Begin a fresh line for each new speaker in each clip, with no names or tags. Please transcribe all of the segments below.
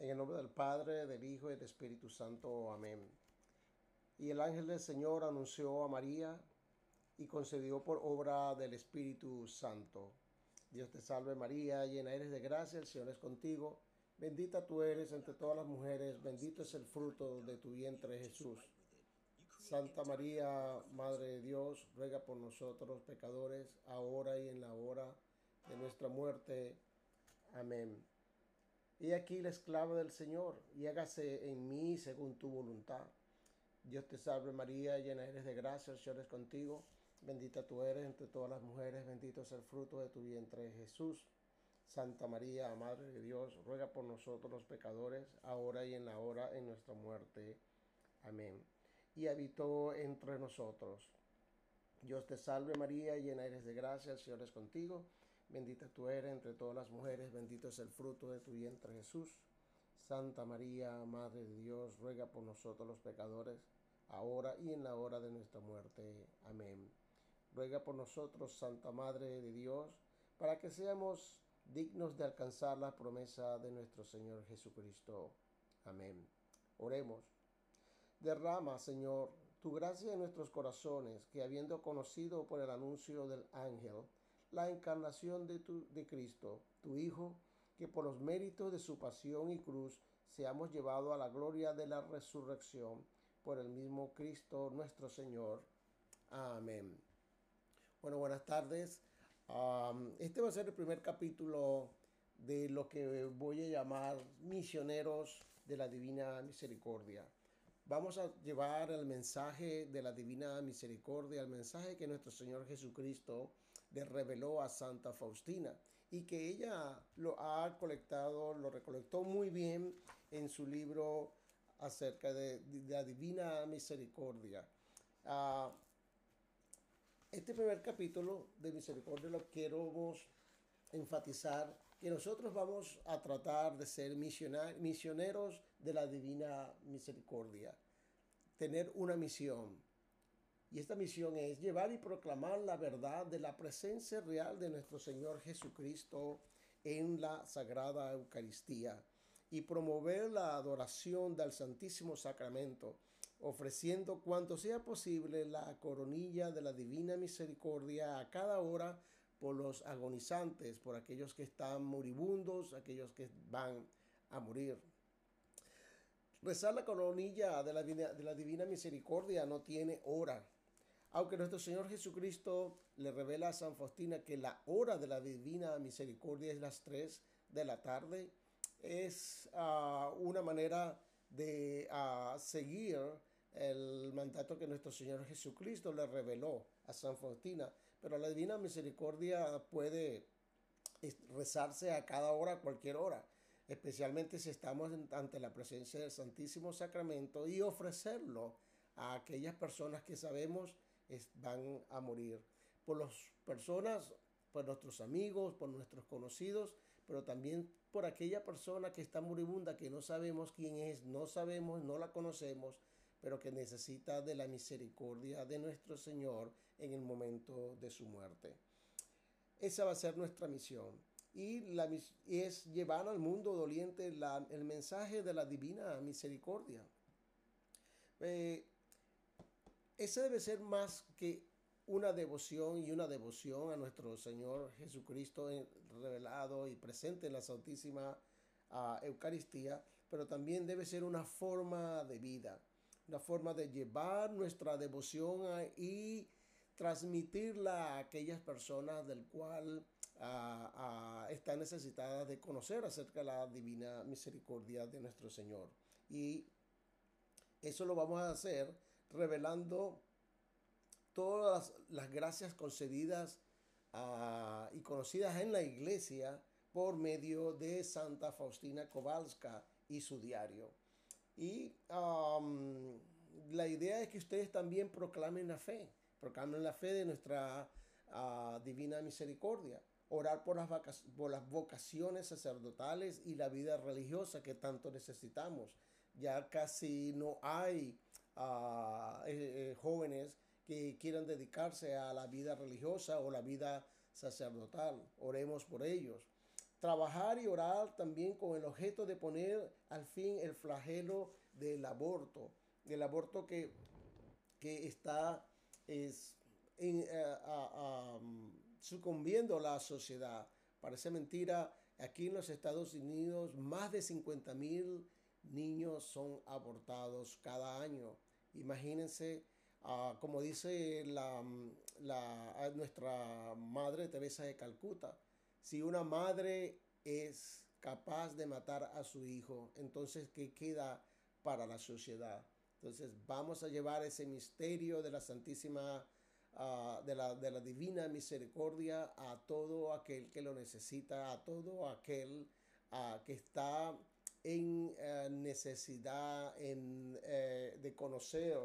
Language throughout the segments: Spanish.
En el nombre del Padre, del Hijo y del Espíritu Santo. Amén. Y el ángel del Señor anunció a María y concedió por obra del Espíritu Santo. Dios te salve María, llena eres de gracia, el Señor es contigo. Bendita tú eres entre todas las mujeres, bendito es el fruto de tu vientre Jesús. Santa María, Madre de Dios, ruega por nosotros pecadores, ahora y en la hora de nuestra muerte. Amén. Y aquí la esclava del Señor, y hágase en mí según tu voluntad. Dios te salve María, llena eres de gracia, el Señor es contigo. Bendita tú eres entre todas las mujeres, bendito es el fruto de tu vientre Jesús. Santa María, Madre de Dios, ruega por nosotros los pecadores, ahora y en la hora de nuestra muerte. Amén. Y habitó entre nosotros. Dios te salve María, llena eres de gracia, el Señor es contigo. Bendita tú eres entre todas las mujeres, bendito es el fruto de tu vientre Jesús. Santa María, Madre de Dios, ruega por nosotros los pecadores, ahora y en la hora de nuestra muerte. Amén. Ruega por nosotros, Santa Madre de Dios, para que seamos dignos de alcanzar la promesa de nuestro Señor Jesucristo. Amén. Oremos. Derrama, Señor, tu gracia en nuestros corazones, que habiendo conocido por el anuncio del ángel, la encarnación de, tu, de Cristo, tu Hijo, que por los méritos de su pasión y cruz seamos llevados a la gloria de la resurrección por el mismo Cristo nuestro Señor. Amén. Bueno, buenas tardes. Um, este va a ser el primer capítulo de lo que voy a llamar misioneros de la Divina Misericordia. Vamos a llevar el mensaje de la Divina Misericordia, el mensaje que nuestro Señor Jesucristo le reveló a Santa Faustina y que ella lo ha colectado, lo recolectó muy bien en su libro acerca de, la divina misericordia. Uh, este primer capítulo de misericordia lo quiero enfatizar que nosotros vamos a tratar de ser misioneros de la divina misericordia, tener una misión, y esta misión es llevar y proclamar la verdad de la presencia real de nuestro Señor Jesucristo en la Sagrada Eucaristía y promover la adoración del Santísimo Sacramento, ofreciendo cuanto sea posible la coronilla de la Divina Misericordia a cada hora por los agonizantes, por aquellos que están moribundos, aquellos que van a morir. Rezar la coronilla de la, de la Divina Misericordia no tiene hora, aunque nuestro Señor Jesucristo le revela a San Faustina que la hora de la divina misericordia es las 3 de la tarde, es uh, una manera de uh, seguir el mandato que nuestro Señor Jesucristo le reveló a San Faustina. Pero la divina misericordia puede rezarse a cada hora, a cualquier hora, especialmente si estamos ante la presencia del Santísimo Sacramento y ofrecerlo a aquellas personas que sabemos van a morir. Por las personas, por nuestros amigos, por nuestros conocidos, pero también por aquella persona que está moribunda, que no sabemos quién es, no sabemos, no la conocemos, pero que necesita de la misericordia de nuestro Señor en el momento de su muerte. Esa va a ser nuestra misión. Y la, es llevar al mundo doliente el mensaje de la divina misericordia. Eh, ese debe ser más que una devoción y una devoción a nuestro Señor Jesucristo revelado y presente en la Santísima uh, Eucaristía, pero también debe ser una forma de vida, una forma de llevar nuestra devoción a, y transmitirla a aquellas personas del cual uh, uh, están necesitadas de conocer acerca de la divina misericordia de nuestro Señor. Y eso lo vamos a hacer revelando todas las, gracias concedidas uh, y conocidas en la iglesia por medio de Santa Faustina Kowalska y su diario. Y la idea es que ustedes también proclamen la fe, proclamen la fe de nuestra uh, divina misericordia, orar por las vocaciones sacerdotales y la vida religiosa que tanto necesitamos. Ya casi no hay a eh, eh, jóvenes que quieran dedicarse a la vida religiosa o la vida sacerdotal. Oremos por ellos. trabajar y orar también con el objeto de poner al fin el flagelo del aborto, del aborto que, que está es, en, eh, sucumbiendo la sociedad. Parece mentira, aquí en los Estados Unidos más de 50 mil niños son abortados cada año. Imagínense, uh, como dice la, la, nuestra madre Teresa de Calcuta, si una madre es capaz de matar a su hijo, entonces ¿qué queda para la sociedad? Entonces vamos a llevar ese misterio de la Santísima, uh, de, la, de, la, Divina Misericordia a todo aquel que lo necesita, a todo aquel uh, que está en uh, necesidad en, eh, de conocer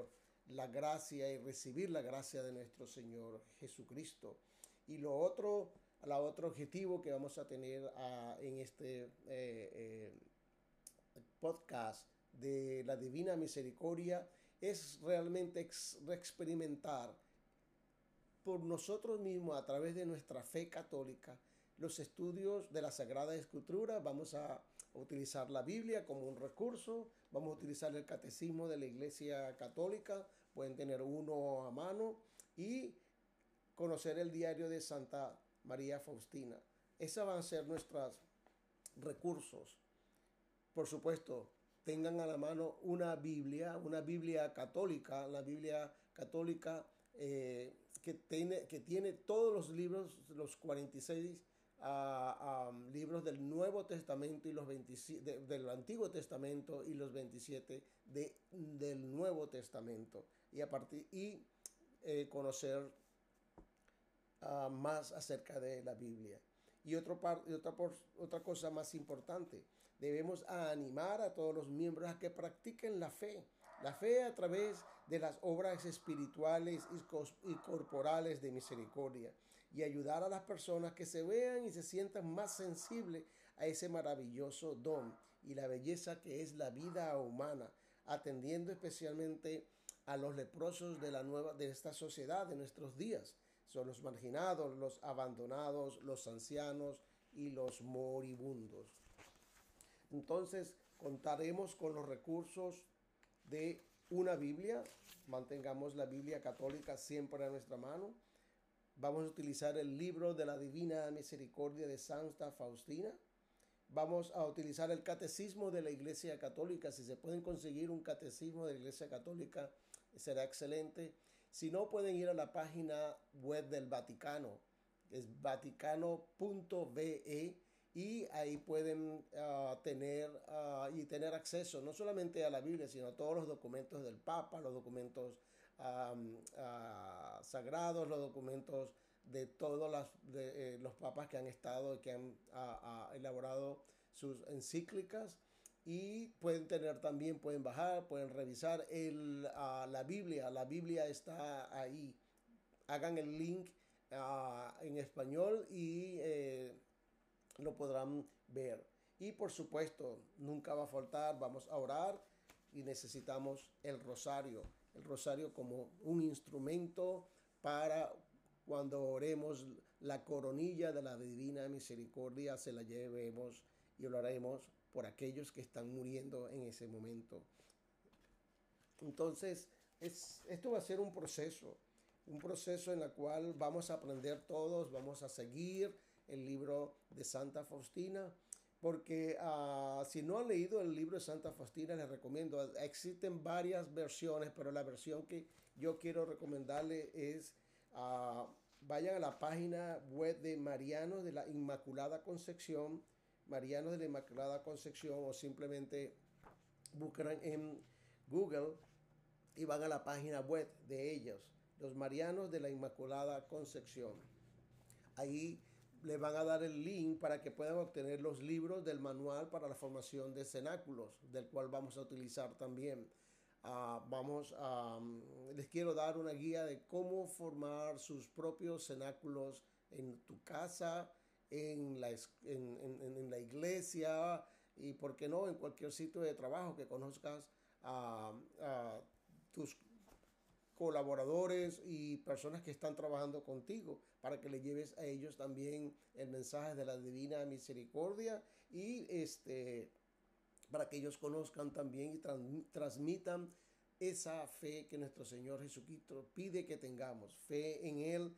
la gracia y recibir la gracia de nuestro Señor Jesucristo. Y lo otro el otro objetivo que vamos a tener uh, en este eh, eh, podcast de la Divina Misericordia es realmente ex experimentar por nosotros mismos a través de nuestra fe católica los estudios de la Sagrada Escritura. Vamos a utilizar la Biblia como un recurso, vamos a utilizar el catecismo de la Iglesia Católica, pueden tener uno a mano y conocer el diario de Santa María Faustina. Esos van a ser nuestros recursos. Por supuesto, tengan a la mano una Biblia, una Biblia católica, la Biblia católica eh, que, tiene, que tiene todos los libros, los 46 uh, um, libros del Nuevo Testamento y los 27 del Antiguo Testamento y los 27 de, del Nuevo Testamento. Y, a partir, y eh, conocer uh, más acerca de la Biblia. Y, otro par, y otra, por, otra cosa más importante, debemos animar a todos los miembros a que practiquen la fe. La fe a través de las obras espirituales y corporales de misericordia y ayudar a las personas que se vean y se sientan más sensibles a ese maravilloso don y la belleza que es la vida humana, atendiendo especialmente a los leprosos de la nueva de esta sociedad de nuestros días son los marginados, los abandonados, los ancianos y los moribundos. Entonces contaremos con los recursos de una Biblia, mantengamos la Biblia católica siempre a nuestra mano. Vamos a utilizar el libro de la Divina Misericordia de Santa Faustina. Vamos a utilizar el catecismo de la Iglesia Católica. Si se pueden conseguir un catecismo de la Iglesia Católica, será excelente. Si no, pueden ir a la página web del Vaticano, es vaticano.be y ahí pueden uh, tener uh, y tener acceso no solamente a la Biblia, sino a todos los documentos del Papa, los documentos uh, sagrados, los documentos de todos eh, los papas que han estado y que han elaborado sus encíclicas y pueden tener también, pueden bajar, pueden revisar la Biblia. La Biblia está ahí. Hagan el link en español y eh, lo podrán ver. Y por supuesto, nunca va a faltar, vamos a orar y necesitamos el rosario. El rosario como un instrumento para cuando oremos la coronilla de la divina misericordia, se la llevemos y lo haremos por aquellos que están muriendo en ese momento. Entonces, es, esto va a ser un proceso, un proceso en el cual vamos a aprender todos, vamos a seguir el libro de Santa Faustina, porque uh, si no han leído el libro de Santa Faustina, les recomiendo, existen varias versiones, pero la versión que yo quiero recomendarle es, uh, vayan a la página web de Mariano de la Inmaculada Concepción, Marianos de la Inmaculada Concepción o simplemente buscan en Google y van a la página web de ellos, los Marianos de la Inmaculada Concepción. Ahí les van a dar el link para que puedan obtener los libros del manual para la formación de cenáculos, del cual vamos a utilizar también. Uh, vamos a, um, les quiero dar una guía de cómo formar sus propios cenáculos en tu casa, en la, en, la iglesia y, ¿por qué no?, en cualquier sitio de trabajo que conozcas a, tus colaboradores y personas que están trabajando contigo para que le lleves a ellos también el mensaje de la divina misericordia y este para que ellos conozcan también y transmitan esa fe que nuestro Señor Jesucristo pide que tengamos, fe en Él.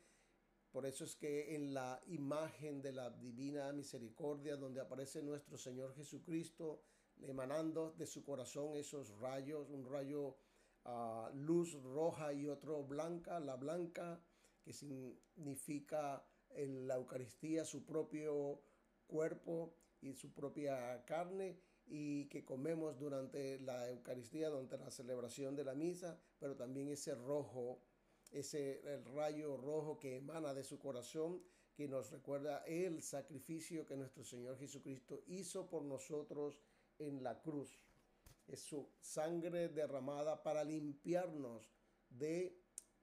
Por eso es que en la imagen de la divina misericordia, donde aparece nuestro Señor Jesucristo, emanando de su corazón esos rayos, un rayo luz roja y otro blanca, la blanca que significa en la Eucaristía su propio cuerpo y su propia carne y que comemos durante la Eucaristía, durante la celebración de la misa, pero también ese rojo, ese el rayo rojo que emana de su corazón, que nos recuerda el sacrificio que nuestro Señor Jesucristo hizo por nosotros en la cruz. Es su sangre derramada para limpiarnos de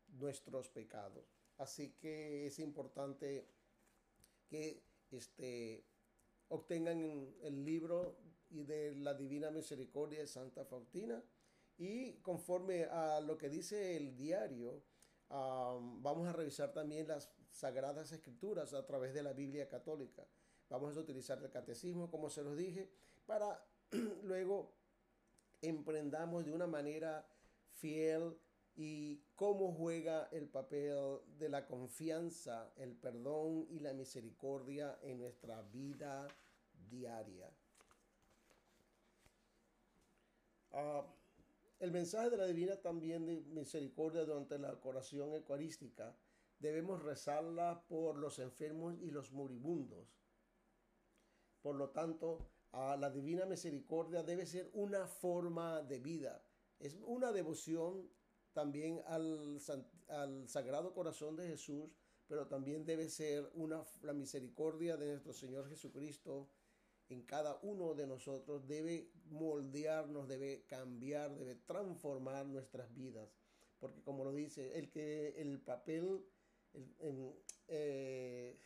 nuestros pecados. Así que es importante que este, obtengan el libro de la Divina Misericordia de Santa Faustina. Y conforme a lo que dice el diario, vamos a revisar también las Sagradas Escrituras a través de la Biblia Católica. Vamos a utilizar el catecismo, como se los dije, para luego emprendamos de una manera fiel y cómo juega el papel de la confianza, el perdón y la misericordia en nuestra vida diaria. Ah, el mensaje de la divina también de misericordia durante la oración eucarística debemos rezarla por los enfermos y los moribundos. Por lo tanto, a la divina misericordia debe ser una forma de vida. Es una devoción también al, al Sagrado Corazón de Jesús, pero también debe ser una, la misericordia de nuestro Señor Jesucristo en cada uno de nosotros debe moldearnos, debe cambiar, debe transformar nuestras vidas. Porque como lo dice, el que el papel, eh,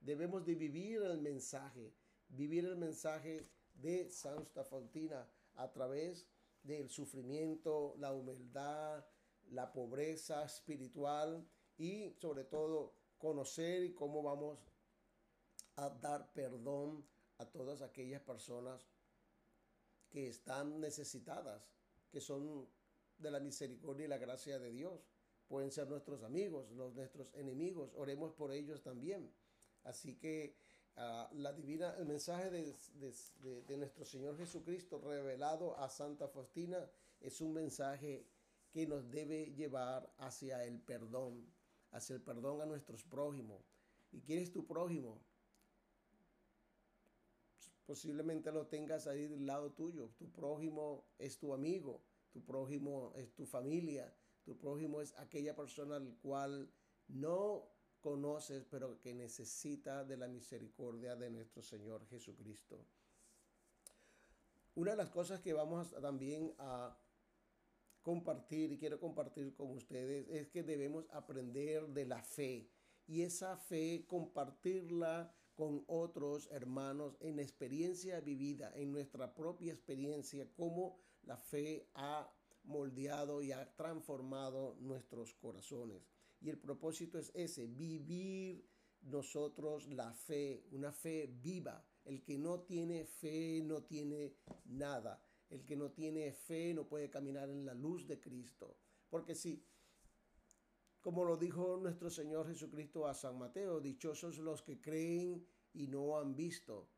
debemos de vivir el mensaje, vivir el mensaje de Santa Fontina a través del sufrimiento, la humildad, la pobreza espiritual y sobre todo conocer cómo vamos a dar perdón a todas aquellas personas que están necesitadas, que son de la misericordia y la gracia de Dios. Pueden ser nuestros amigos, los, nuestros enemigos. Oremos por ellos también. Así que la divina, el mensaje de, de, nuestro Señor Jesucristo revelado a Santa Faustina es un mensaje que nos debe llevar hacia el perdón, hacia el perdón a nuestros prójimos. ¿Y quién es tu prójimo? posiblemente lo tengas ahí del lado tuyo. Tu prójimo es tu amigo, tu prójimo es tu familia, tu prójimo es aquella persona al cual no conoces, pero que necesita de la misericordia de nuestro Señor Jesucristo. Una de las cosas que vamos también a compartir y quiero compartir con ustedes es que debemos aprender de la fe y esa fe compartirla con otros hermanos en experiencia vivida, en nuestra propia experiencia, cómo la fe ha moldeado y ha transformado nuestros corazones. Y el propósito es ese, vivir nosotros la fe, una fe viva. El que no tiene fe no tiene nada. El que no tiene fe no puede caminar en la luz de Cristo. Porque si, como lo dijo nuestro Señor Jesucristo a San Mateo, dichosos los que creen y no han visto,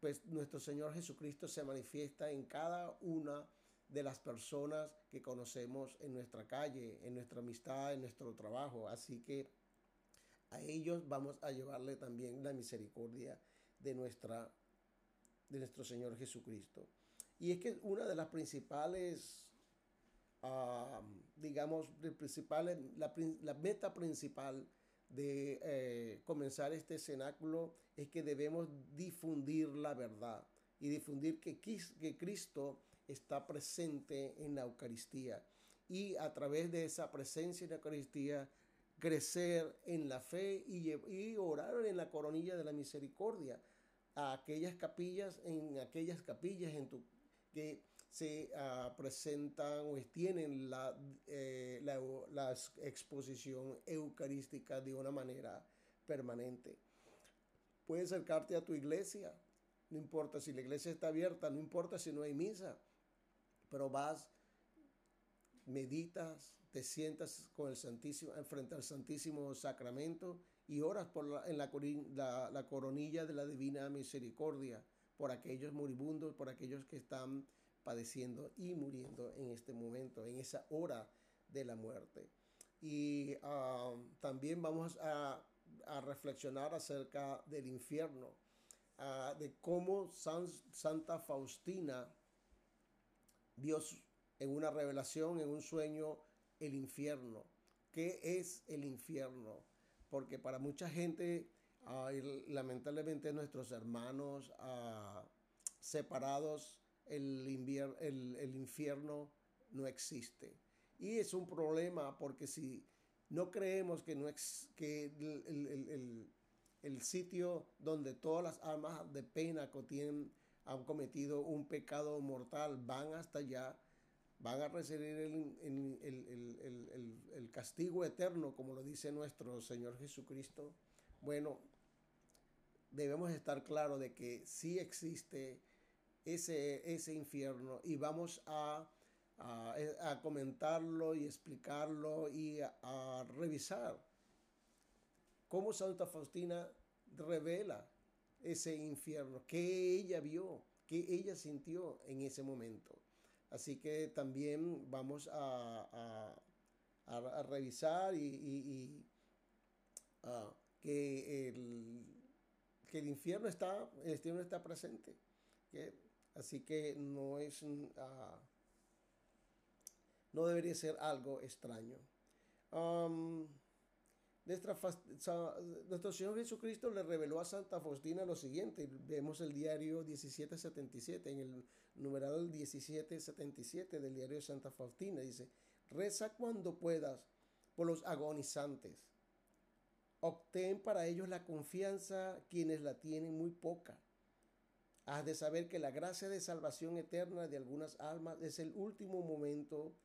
pues nuestro Señor Jesucristo se manifiesta en cada una de las personas que conocemos en nuestra calle, en nuestra amistad, en nuestro trabajo. Así que a ellos vamos a llevarle también la misericordia de, nuestra, de nuestro Señor Jesucristo. Y es que una de las principales digamos, principales, la, la, meta principal de eh, comenzar este cenáculo es que debemos difundir la verdad y difundir que, que Cristo está presente en la Eucaristía y a través de esa presencia en la Eucaristía crecer en la fe y, y orar en la coronilla de la misericordia a aquellas capillas, en aquellas capillas en tu, que se uh, presentan o tienen la, eh, la, la, exposición eucarística de una manera permanente. Puedes acercarte a tu iglesia, no importa si la iglesia está abierta, no importa si no hay misa, pero vas, meditas, te sientas con el Santísimo, frente al Santísimo Sacramento y oras por en la, la, la coronilla de la Divina Misericordia por aquellos moribundos, por aquellos que están padeciendo y muriendo en este momento, en esa hora de la muerte. Y uh, también vamos a, reflexionar acerca del infierno, uh, de cómo San, Santa Faustina vio en una revelación, en un sueño, el infierno. ¿Qué es el infierno? Porque para mucha gente, lamentablemente nuestros hermanos separados, el, el, infierno no existe. Y es un problema porque si no creemos que, no ex, que el, el, el, sitio donde todas las almas de pena tienen, han cometido un pecado mortal van hasta allá, van a recibir el, castigo eterno, como lo dice nuestro Señor Jesucristo. Bueno, debemos estar claros de que sí existe ese, ese infierno y vamos a, a, comentarlo y explicarlo y a, revisar cómo Santa Faustina revela ese infierno, qué ella vio, qué ella sintió en ese momento. Así que también vamos a, a revisar y, y, que, el, que el infierno está, el infierno está presente. Que Así que no es, uh, no debería ser algo extraño. Nuestro Señor Jesucristo le reveló a Santa Faustina lo siguiente. Vemos el diario 1777, en el numeral 1777 del diario de Santa Faustina. Dice, reza cuando puedas por los agonizantes. Obtén para ellos la confianza quienes la tienen muy poca Has de saber que la gracia de salvación eterna de algunas almas es el último momento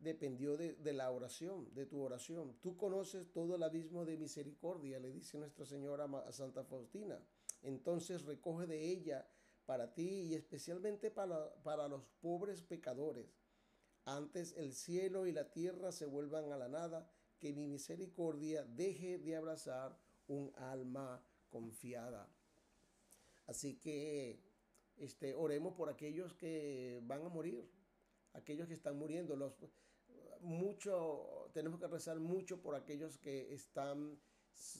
dependió de, la oración, de tu oración. Tú conoces todo el abismo de misericordia, le dice Nuestra Señora a Santa Faustina. Entonces recoge de ella para ti y especialmente para, para los pobres pecadores. Antes el cielo y la tierra se vuelvan a la nada, que mi misericordia deje de abrazar un alma confiada. Así que este, oremos por aquellos que van a morir, aquellos que están muriendo. Los, mucho, tenemos que rezar mucho por aquellos que están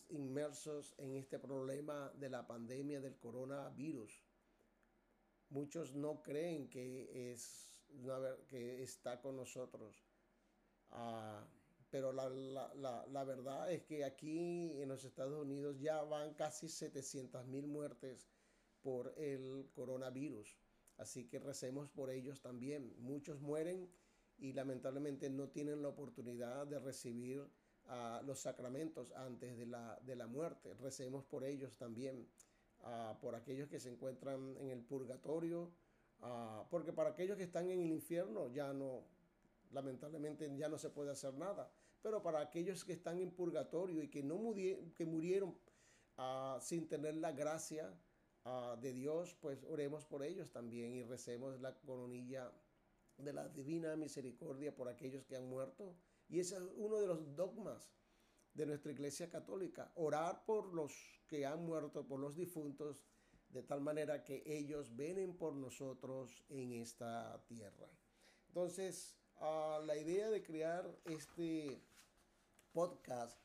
inmersos en este problema de la pandemia del coronavirus. Muchos no creen que, es, que está con nosotros. Uh, pero la, la, la, verdad es que aquí en los Estados Unidos ya van casi 700 mil muertes por el coronavirus. Así que recemos por ellos también. Muchos mueren y lamentablemente no tienen la oportunidad de recibir uh, los sacramentos antes de la, de la, muerte. Recemos por ellos también, uh, por aquellos que se encuentran en el purgatorio, uh, porque para aquellos que están en el infierno ya no, lamentablemente ya no se puede hacer nada. Pero para aquellos que están en purgatorio y que, no que murieron sin tener la gracia, de Dios, pues oremos por ellos también y recemos la coronilla de la divina misericordia por aquellos que han muerto. Y ese es uno de los dogmas de nuestra iglesia católica, orar por los que han muerto, por los difuntos, de tal manera que ellos venen por nosotros en esta tierra. Entonces, la idea de crear este podcast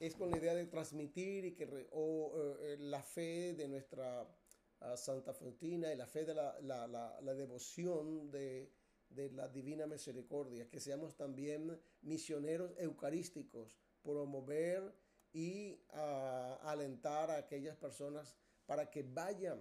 es con la idea de transmitir y que o, eh, la fe de nuestra ah, Santa Faustina y la fe de la, la, la, devoción de, de, la Divina Misericordia, que seamos también misioneros eucarísticos, promover y alentar a aquellas personas para que vayan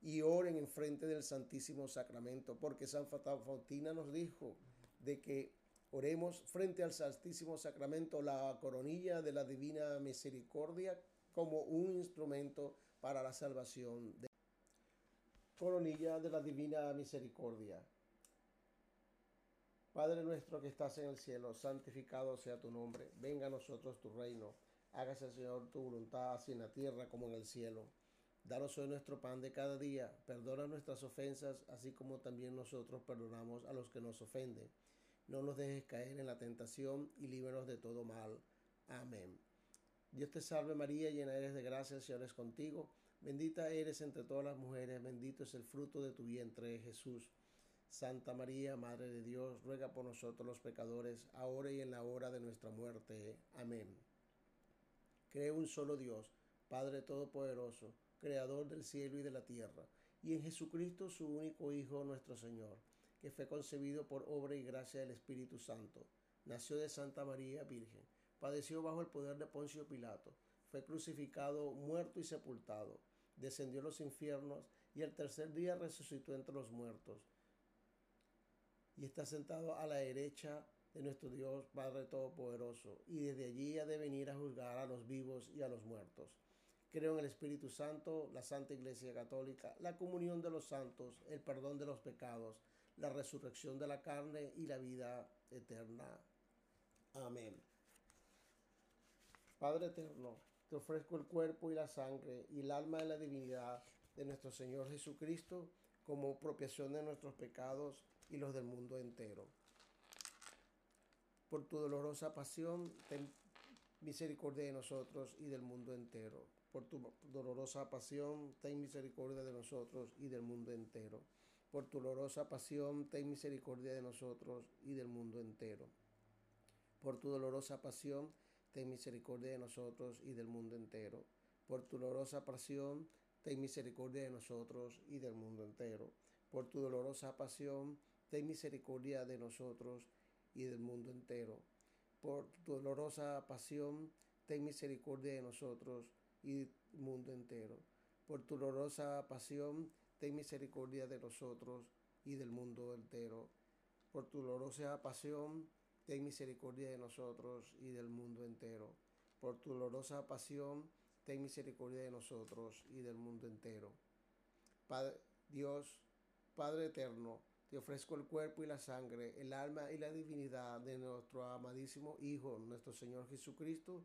y oren en frente del Santísimo Sacramento, porque Santa Faustina nos dijo de que Oremos frente al Santísimo Sacramento la coronilla de la Divina Misericordia como un instrumento para la salvación. De... Coronilla de la Divina Misericordia. Padre nuestro que estás en el cielo, santificado sea tu nombre. Venga a nosotros tu reino. Hágase, Señor, tu voluntad, así en la tierra como en el cielo. Danos hoy nuestro pan de cada día. Perdona nuestras ofensas, así como también nosotros perdonamos a los que nos ofenden. No nos dejes caer en la tentación y líbranos de todo mal. Amén. Dios te salve María, llena eres de gracia, el Señor es contigo. Bendita eres entre todas las mujeres, bendito es el fruto de tu vientre, Jesús. Santa María, Madre de Dios, ruega por nosotros los pecadores, ahora y en la hora de nuestra muerte. Amén. Creo un solo Dios, Padre Todopoderoso, Creador del cielo y de la tierra, y en Jesucristo su único Hijo, nuestro Señor, que fue concebido por obra y gracia del Espíritu Santo. Nació de Santa María Virgen, padeció bajo el poder de Poncio Pilato, fue crucificado, muerto y sepultado descendió a los infiernos y el tercer día resucitó entre los muertos. Y está sentado a la derecha de nuestro Dios Padre Todopoderoso, y desde allí ha de venir a juzgar a los vivos y a los muertos. Creo en el Espíritu Santo, la Santa Iglesia Católica, la comunión de los santos, el perdón de los pecados, la resurrección de la carne y la vida eterna. Amén. Padre eterno, te ofrezco el cuerpo y la sangre y el alma de la divinidad de nuestro Señor Jesucristo como propiación de nuestros pecados y los del mundo entero. Por tu dolorosa pasión, ten misericordia de nosotros y del mundo entero. Por tu dolorosa pasión, ten misericordia de nosotros y del mundo entero. Por tu dolorosa pasión, ten misericordia de nosotros y del mundo entero. Por tu dolorosa pasión, ten misericordia de nosotros y del mundo entero. Por tu dolorosa pasión, ten misericordia de nosotros y del mundo entero. Por tu dolorosa pasión, ten misericordia de nosotros y del mundo entero. Por tu dolorosa pasión, ten misericordia de nosotros y del mundo entero. Por tu dolorosa pasión, ten misericordia de nosotros y del mundo entero. Por tu dolorosa pasión, ten misericordia de nosotros y del mundo entero. Por tu dolorosa pasión, ten misericordia de nosotros y del mundo entero. Padre, Dios, Padre eterno, te ofrezco el cuerpo y la sangre, el alma y la divinidad de nuestro amadísimo Hijo, nuestro Señor Jesucristo,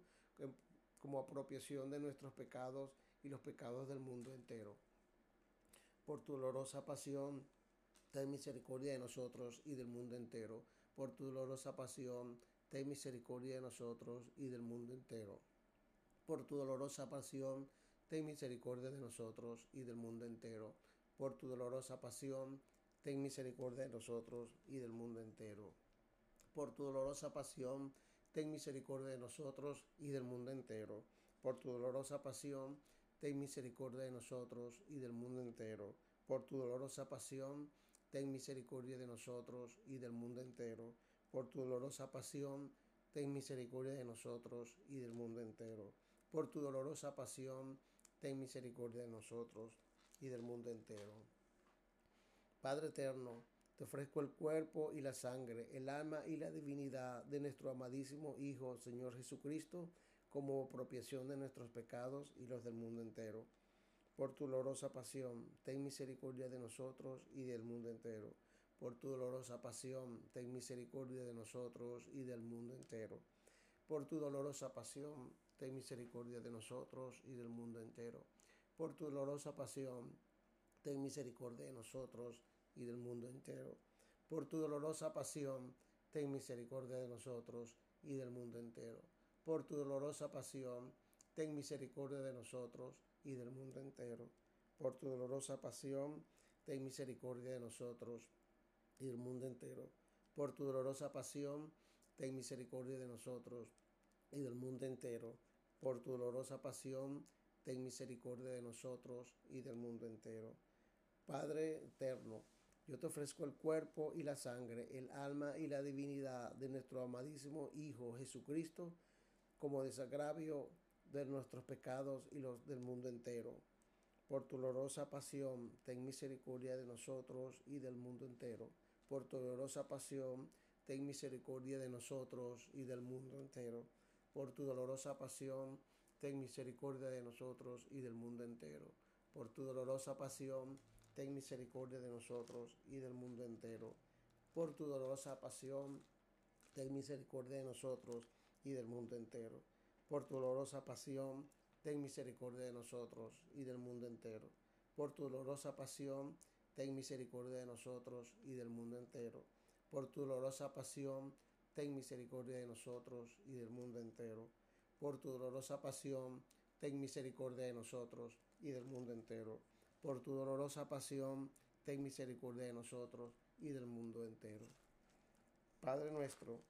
como apropiación de nuestros pecados y los pecados del mundo entero. Por tu dolorosa pasión, ten misericordia de nosotros y del mundo entero por tu dolorosa pasión, ten misericordia de nosotros y del mundo entero. Por tu dolorosa pasión, ten misericordia de nosotros y del mundo entero. Por tu dolorosa pasión, ten misericordia de nosotros y del mundo entero. Por tu dolorosa pasión, ten misericordia de nosotros y del mundo entero. Por tu dolorosa pasión, ten misericordia de nosotros y del mundo entero. Por tu dolorosa pasión, ten misericordia de nosotros y del mundo entero. Por tu dolorosa pasión, ten misericordia de nosotros y del mundo entero. Por tu dolorosa pasión, ten misericordia de nosotros y del mundo entero. Padre eterno, te ofrezco el cuerpo y la sangre, el alma y la divinidad de nuestro amadísimo Hijo, Señor Jesucristo, como apropiación de nuestros pecados y los del mundo entero por tu dolorosa pasión, ten misericordia de nosotros y del mundo entero. Por tu dolorosa pasión, ten misericordia de nosotros y del mundo entero. Por tu dolorosa pasión, ten misericordia de nosotros y del mundo entero. Por tu dolorosa pasión, ten misericordia de nosotros y del mundo entero. Por tu dolorosa pasión, ten misericordia de nosotros y del mundo entero. Por tu dolorosa pasión, ten misericordia de nosotros y del mundo entero. Por tu dolorosa pasión, ten misericordia de nosotros y del mundo entero. Por tu dolorosa pasión, ten misericordia de nosotros y del mundo entero. Por tu dolorosa pasión, ten misericordia de nosotros y del mundo entero. Padre eterno, yo te ofrezco el cuerpo y la sangre, el alma y la divinidad de nuestro amadísimo Hijo Jesucristo como desagravio de nuestros pecados y los del mundo entero. Por tu dolorosa pasión, ten misericordia de nosotros y del mundo entero. Por tu dolorosa pasión, ten misericordia de nosotros y del mundo entero. Por tu dolorosa pasión, ten misericordia de nosotros y del mundo entero. Por tu dolorosa pasión, ten misericordia de nosotros y del mundo entero. Por tu dolorosa pasión, ten misericordia de nosotros y del mundo entero. Por tu dolorosa pasión, ten misericordia de nosotros y del mundo entero. Por tu dolorosa pasión, ten misericordia de nosotros y del mundo entero. Por tu dolorosa pasión, ten misericordia de nosotros y del mundo entero. Por tu dolorosa pasión, ten misericordia de nosotros y del mundo entero. Por tu dolorosa pasión, ten misericordia de nosotros y del mundo entero. Padre nuestro,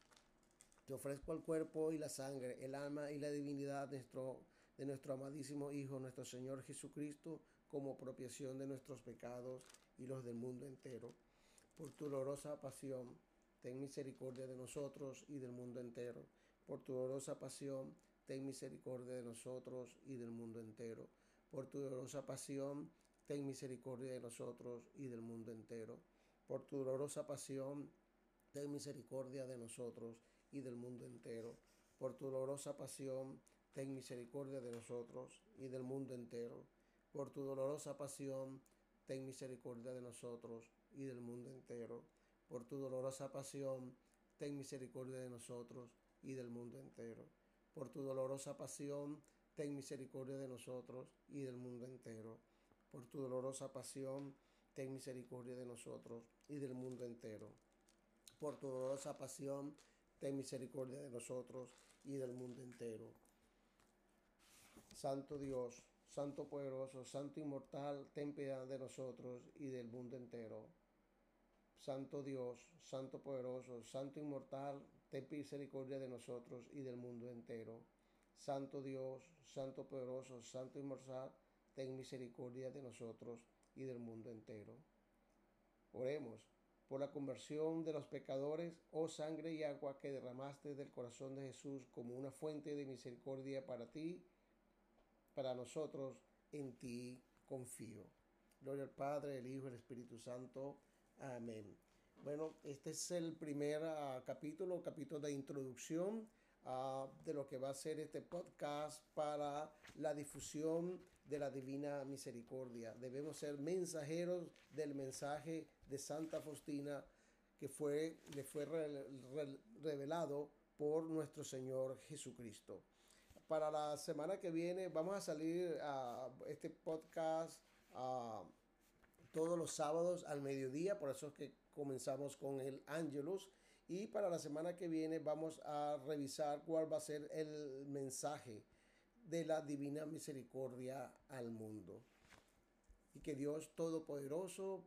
te ofrezco el cuerpo y la sangre, el alma y la divinidad de nuestro, de nuestro amadísimo Hijo, nuestro Señor Jesucristo, como propiación de nuestros pecados y los del mundo entero. Por tu dolorosa pasión, ten misericordia de nosotros y del mundo entero. Por tu dolorosa pasión, ten misericordia de nosotros y del mundo entero. Por tu dolorosa pasión, ten misericordia de nosotros y del mundo entero. Por tu dolorosa pasión, ten misericordia de nosotros y del mundo entero. Por tu dolorosa pasión, ten misericordia de nosotros y del mundo entero. Por tu dolorosa pasión, ten misericordia de nosotros y del mundo entero. Por tu dolorosa pasión, ten misericordia de nosotros y del mundo entero. Por tu dolorosa pasión, ten misericordia de nosotros y del mundo entero. Por tu dolorosa pasión, ten misericordia de nosotros y del mundo entero. Por tu dolorosa pasión, ten misericordia de nosotros y del mundo entero. Santo Dios, Santo poderoso, Santo inmortal, ten piedad de nosotros y del mundo entero. Santo Dios, Santo poderoso, Santo inmortal, ten misericordia de nosotros y del mundo entero. Santo Dios, Santo poderoso, Santo inmortal, ten misericordia de nosotros y del mundo entero. Oremos por la conversión de los pecadores, oh sangre y agua que derramaste del corazón de Jesús como una fuente de misericordia para ti, para nosotros, en ti confío. Gloria al Padre, el Hijo y el Espíritu Santo. Amén. Bueno, este es el primer uh, capítulo, capítulo de introducción uh, de lo que va a ser este podcast para la difusión de la divina misericordia. Debemos ser mensajeros del mensaje de Santa Faustina que fue, le fue re, re, revelado por nuestro Señor Jesucristo. Para la semana que viene vamos a salir a este podcast a todos los sábados al mediodía, por eso es que comenzamos con el Ángelus. Y para la semana que viene vamos a revisar cuál va a ser el mensaje de la divina misericordia al mundo. Y que Dios Todopoderoso,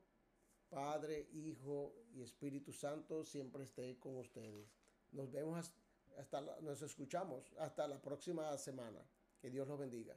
Padre, Hijo y Espíritu Santo siempre esté con ustedes. Nos vemos hasta, nos escuchamos hasta la próxima semana. Que Dios los bendiga.